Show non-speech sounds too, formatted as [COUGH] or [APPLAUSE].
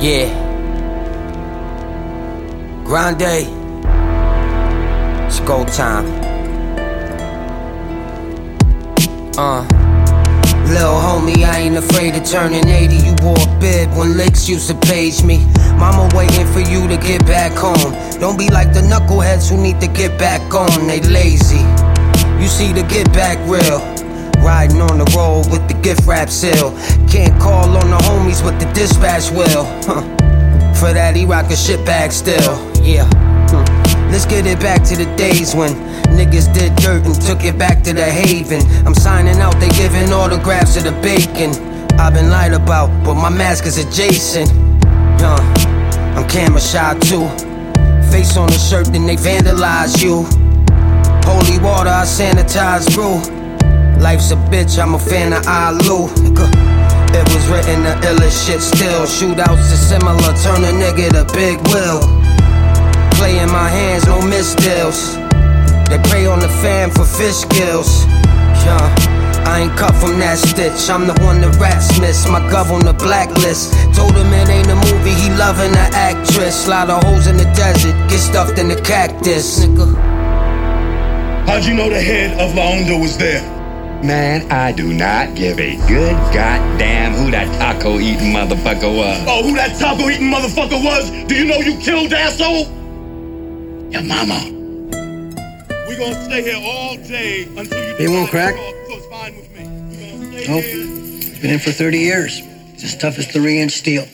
Yeah. Grande. It's go time. Uh. Lil homie, I ain't afraid of turning 80. You wore a bib when licks used to page me. Mama waiting for you to get back home. Don't be like the knuckleheads who need to get back on. They lazy. You see the get back real. Riding on the road with the gift wrap seal. Can't call with the dispatch will. Huh. For that, he rock a shit bag still. Yeah. Let's get it back to the days when niggas did dirt and took it back to the haven. I'm signing out, they giving autographs to the bacon. I've been lied about, but my mask is adjacent. Uh, I'm camera shy too. Face on the shirt, then they vandalize you. Holy water, I sanitize brew. Life's a bitch, I'm a fan of Alu. [LAUGHS] It was written the illest shit still. Shootouts are similar, turn a nigga to Big Will. Play in my hands, no misdeals. They prey on the fan for fish gills. Yeah. I ain't cut from that stitch. I'm the one that rats miss. My gov on the blacklist. Told him it ain't a movie, he loving the actress. Lot of holes in the desert, get stuffed in the cactus. How'd you know the head of La Onda was there? Man, I do not give a good goddamn who that taco eating motherfucker was. Oh, who that taco eating motherfucker was? Do you know you killed asshole? Your mama. We're gonna stay here all day until you. They won't crack? to talk, so it's fine with me. We're gonna stay Nope. Been in for 30 years. It's as tough as three inch steel.